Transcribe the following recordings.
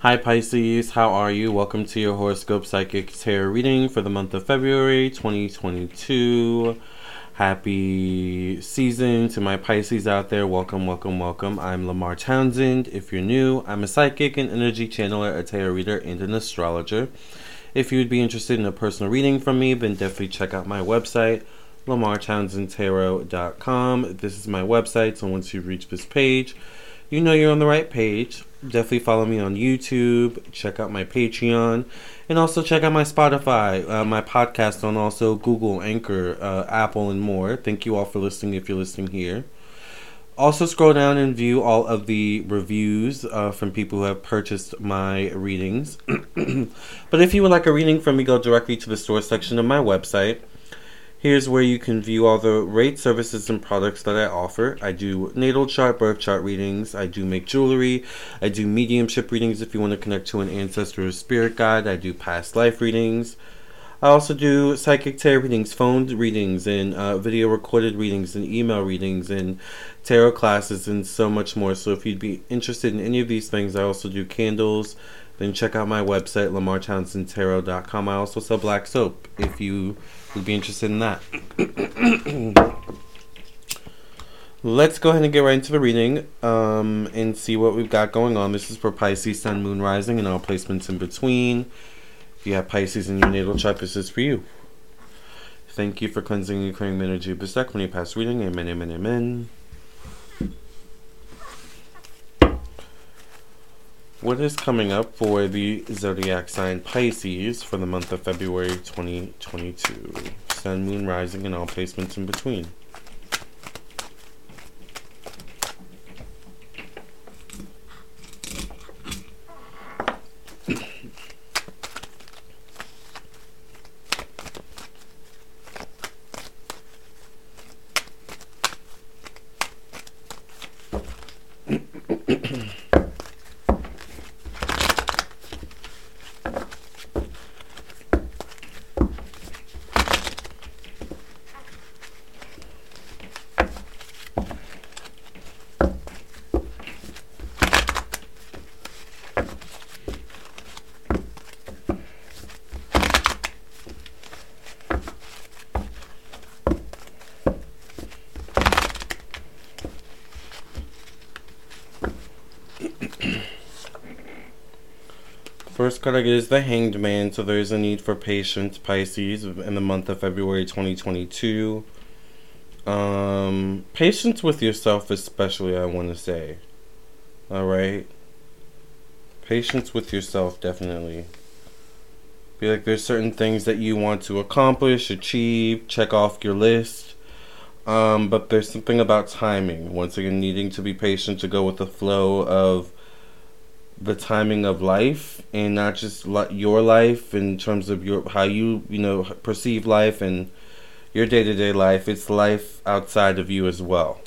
Hi Pisces, how are you? Welcome to your horoscope psychic tarot reading for the month of February 2022. Happy season to my Pisces out there. Welcome, welcome, welcome. I'm Lamar Townsend. If you're new, I'm a psychic and energy channeler, a tarot reader, and an astrologer. If you'd be interested in a personal reading from me, then definitely check out my website, lamartownsendtarot.com. This is my website, so once you reach this page, you know you're on the right page. Definitely follow me on YouTube, check out my Patreon, and also check out my Spotify, uh, my podcast on also Google, Anchor, uh, Apple, and more. Thank you all for listening if you're listening here. Also, scroll down and view all of the reviews uh, from people who have purchased my readings. but if you would like a reading from me, go directly to the store section of my website Here's where you can view all the rate services and products that I offer. I do natal chart, birth chart readings. I do make jewelry. I do mediumship readings if you want to connect to an ancestor or spirit guide. I do past life readings. I also do psychic tarot readings, phone readings, and uh, video recorded readings, and email readings, and tarot classes, and so much more. So if you'd be interested in any of these things, I also do candles. Then check out my website, lamartownsendtarot.com. I also sell black soap if you would be interested in that. Let's go ahead and get right into the reading um, and see what we've got going on. This is for Pisces, Sun, Moon, Rising, and all placements in between. If you have Pisces in your natal chart, this is for you. Thank you for cleansing and clearing the energy of this deck. When you pass reading, amen, amen, amen. What is coming up for the zodiac sign Pisces for the month of February 2022? Sun, Moon, Rising, and all placements in between. First card I get is the Hanged Man, so there is a need for patience, Pisces, in the month of February 2022. Um, patience with yourself, especially, I want to say. Alright? Patience with yourself, definitely. Be like there's certain things that you want to accomplish, achieve, check off your list. Um, but there's something about timing. Once again, needing to be patient to go with the flow of the timing of life and not just your life in terms of your how you you know perceive life and your day-to-day life. It's life outside of you as well.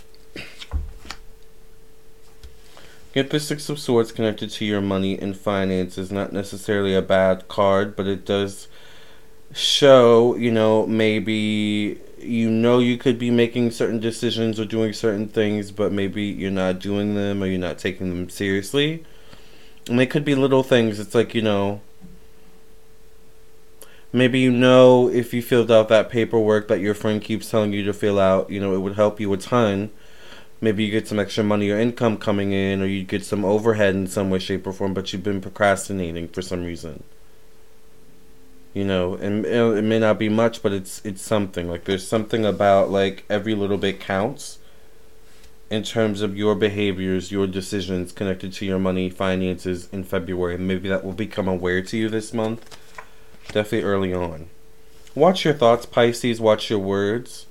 Get the six of swords connected to your money and finances. Not necessarily a bad card but it does show you know maybe you know you could be making certain decisions or doing certain things but maybe you're not doing them or you're not taking them seriously and they could be little things. It's like, you know, maybe you know if you filled out that paperwork that your friend keeps telling you to fill out, you know, it would help you a ton. Maybe you get some extra money or income coming in, or you get some overhead in some way, shape, or form, but you've been procrastinating for some reason. You know, and it may not be much, but it's it's something. Like there's something about like every little bit counts in terms of your behaviors, your decisions connected to your money, finances in February. Maybe that will become aware to you this month. Definitely early on. Watch your thoughts, Pisces. Watch your words.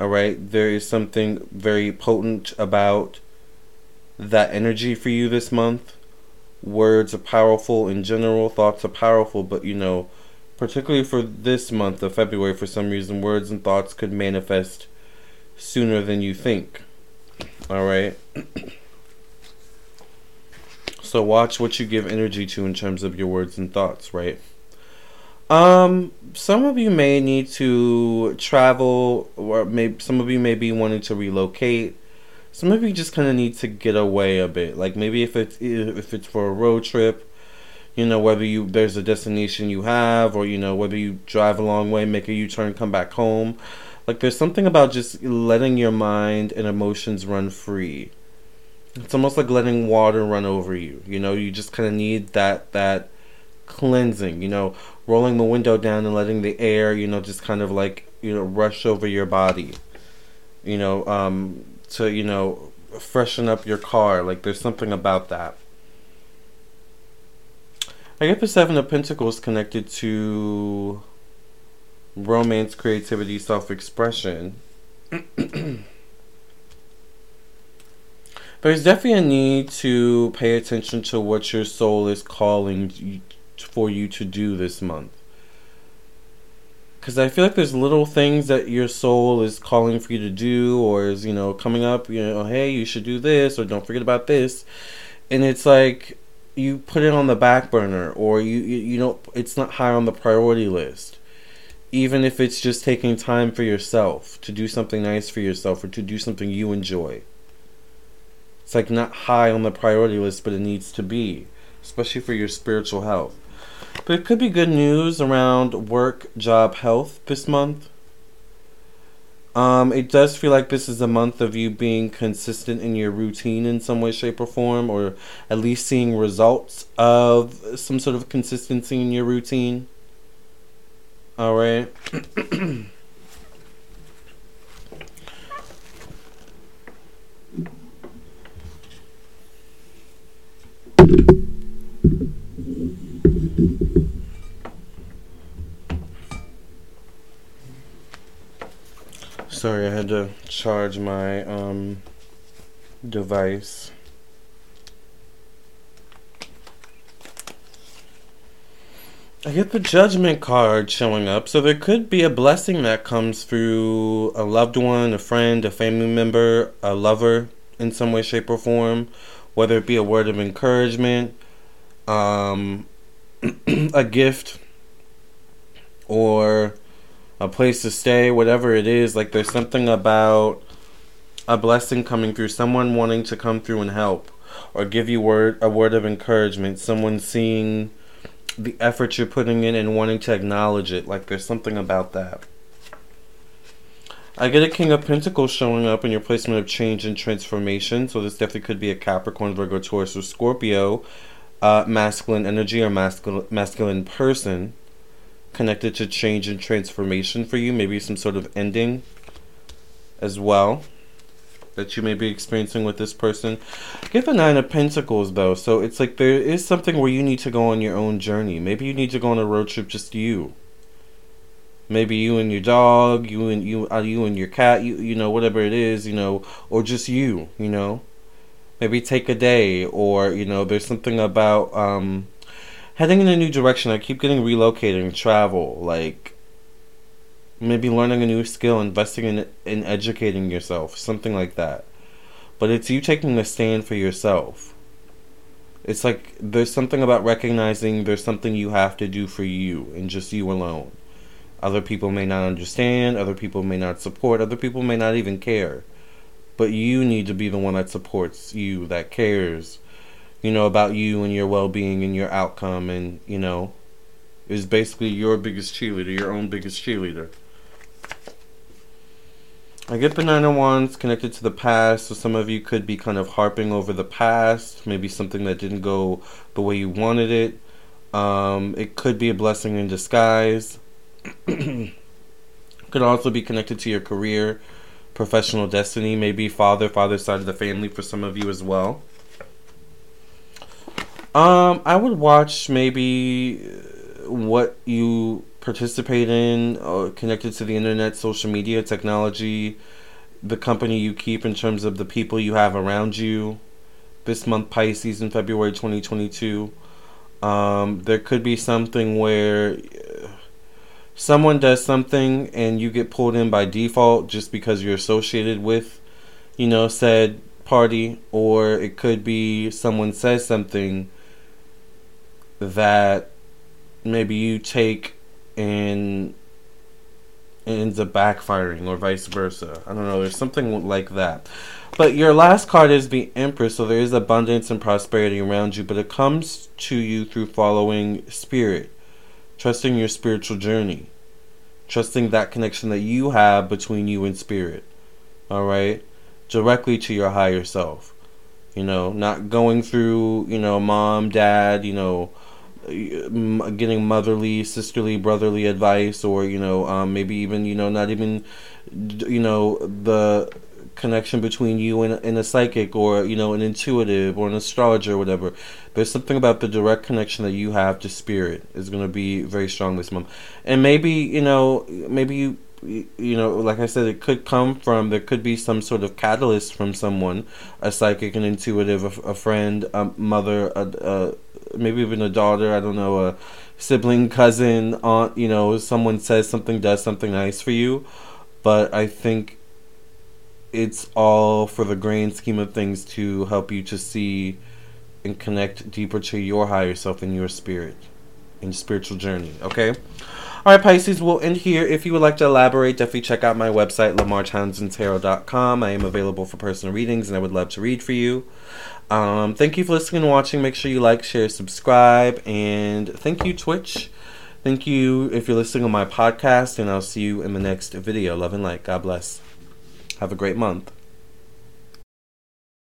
All right. There is something very potent about that energy for you this month. Words are powerful in general, thoughts are powerful, but you know, particularly for this month of February, for some reason, words and thoughts could manifest sooner than you think. All right. so watch what you give energy to in terms of your words and thoughts, right? Um, some of you may need to travel, or maybe some of you may be wanting to relocate. Some of you just kind of need to get away a bit. Like maybe if it's if it's for a road trip, You know, whether you there's a destination you have, or you know whether you drive a long way, make a U turn, come back home. Like there's something about just letting your mind and emotions run free. It's almost like letting water run over you. You know, you just kind of need that that cleansing. You know, rolling the window down and letting the air, you know, just kind of like you know rush over your body. You know, um, to you know freshen up your car. Like there's something about that. I get the Seven of Pentacles connected to romance, creativity, self expression. There's definitely a need to pay attention to what your soul is calling for you to do this month. Because I feel like there's little things that your soul is calling for you to do, or is, you know, coming up, you know, hey, you should do this, or don't forget about this. And it's like you put it on the back burner, or you, you, you know, it's not high on the priority list even if it's just taking time for yourself to do something nice for yourself or to do something you enjoy. It's like not high on the priority list, but it needs to be, especially for your spiritual health. But it could be good news around work, job, health this month. Um, it does feel like this is a month of you being consistent in your routine in some way, shape, or form, or at least seeing results of some sort of consistency in your routine. All right. Sorry, I had to charge my um, device. I get the judgment card showing up, so there could be a blessing that comes through a loved one, a friend, a family member, a lover in some way, shape, or form, whether it be a word of encouragement, um, a gift, or a place to stay, whatever it is. Like there's something about a blessing coming through, someone wanting to come through and help, or give you word a word of encouragement, someone seeing the effort you're putting in and wanting to acknowledge it. Like there's something about that. I get a King of Pentacles showing up in your placement of change and transformation. So this definitely could be a Capricorn, Virgo, Taurus, or Scorpio, uh, masculine energy or masculine masculine person connected to change and transformation for you. Maybe some sort of ending as well that you may be experiencing with this person. Get the Nine of Pentacles though, so it's like there is something where you need to go on your own journey. Maybe you need to go on a road trip just you. Maybe you and your dog, you and you, uh, you and your cat, you you know whatever it is, you know, or just you, you know. Maybe take a day, or you know, there's something about um, heading in a new direction. I keep getting relocating, travel, like maybe learning a new skill, investing in in educating yourself, something like that. But it's you taking a stand for yourself. It's like there's something about recognizing there's something you have to do for you and just you alone. Other people may not understand, other people may not support, other people may not even care. But you need to be the one that supports you, that cares, you know, about you and your well being and your outcome and, you know, is basically your biggest cheerleader, your own biggest cheerleader. I get banana Wands connected to the past, so some of you could be kind of harping over the past, maybe something that didn't go the way you wanted it. Um, it could be a blessing in disguise. could also be connected to your career, professional destiny, maybe father, father side of the family for some of you as well. Um, I would watch maybe what you participate in, uh, connected to the internet, social media, technology, the company you keep in terms of the people you have around you. This month, Pisces, in February 2022. Um, there could be something where uh, someone does something and you get pulled in by default just because you're associated with, you know, said party, or it could be someone says something that maybe you take and ends up backfiring or vice versa. I don't know. There's something like that. But your last card is the Empress, so there is abundance and prosperity around you, but it comes to you through following spirit, trusting your spiritual journey, trusting that connection that you have between you and spirit. All right? Directly to your higher self. You know, not going through, you know, mom, dad, you know, getting motherly, sisterly, brotherly advice, or you know, um, maybe even you know, not even, you know, the connection between you and, and a psychic or you know an intuitive or an astrologer or whatever. There's something about the direct connection that you have to spirit is going to be very strong this month. And maybe you know maybe you you know like i said it could come from there could be some sort of catalyst from someone a psychic an intuitive a, a friend a mother a, a, maybe even a daughter i don't know a sibling cousin aunt you know someone says something does something nice for you but i think it's all for the grand scheme of things to help you to see and connect deeper to your higher self and your spirit and spiritual journey. Okay? All right, Pisces, we'll end here. If you would like to elaborate, definitely check out my website, lamartownsendtarot.com. I am available for personal readings, and I would love to read for you. Um, thank you for listening and watching. Make sure you like, share, subscribe, and thank you, Twitch. Thank you if you're listening on my podcast, and I'll see you in the next video. Love and light. God bless. Have a great month.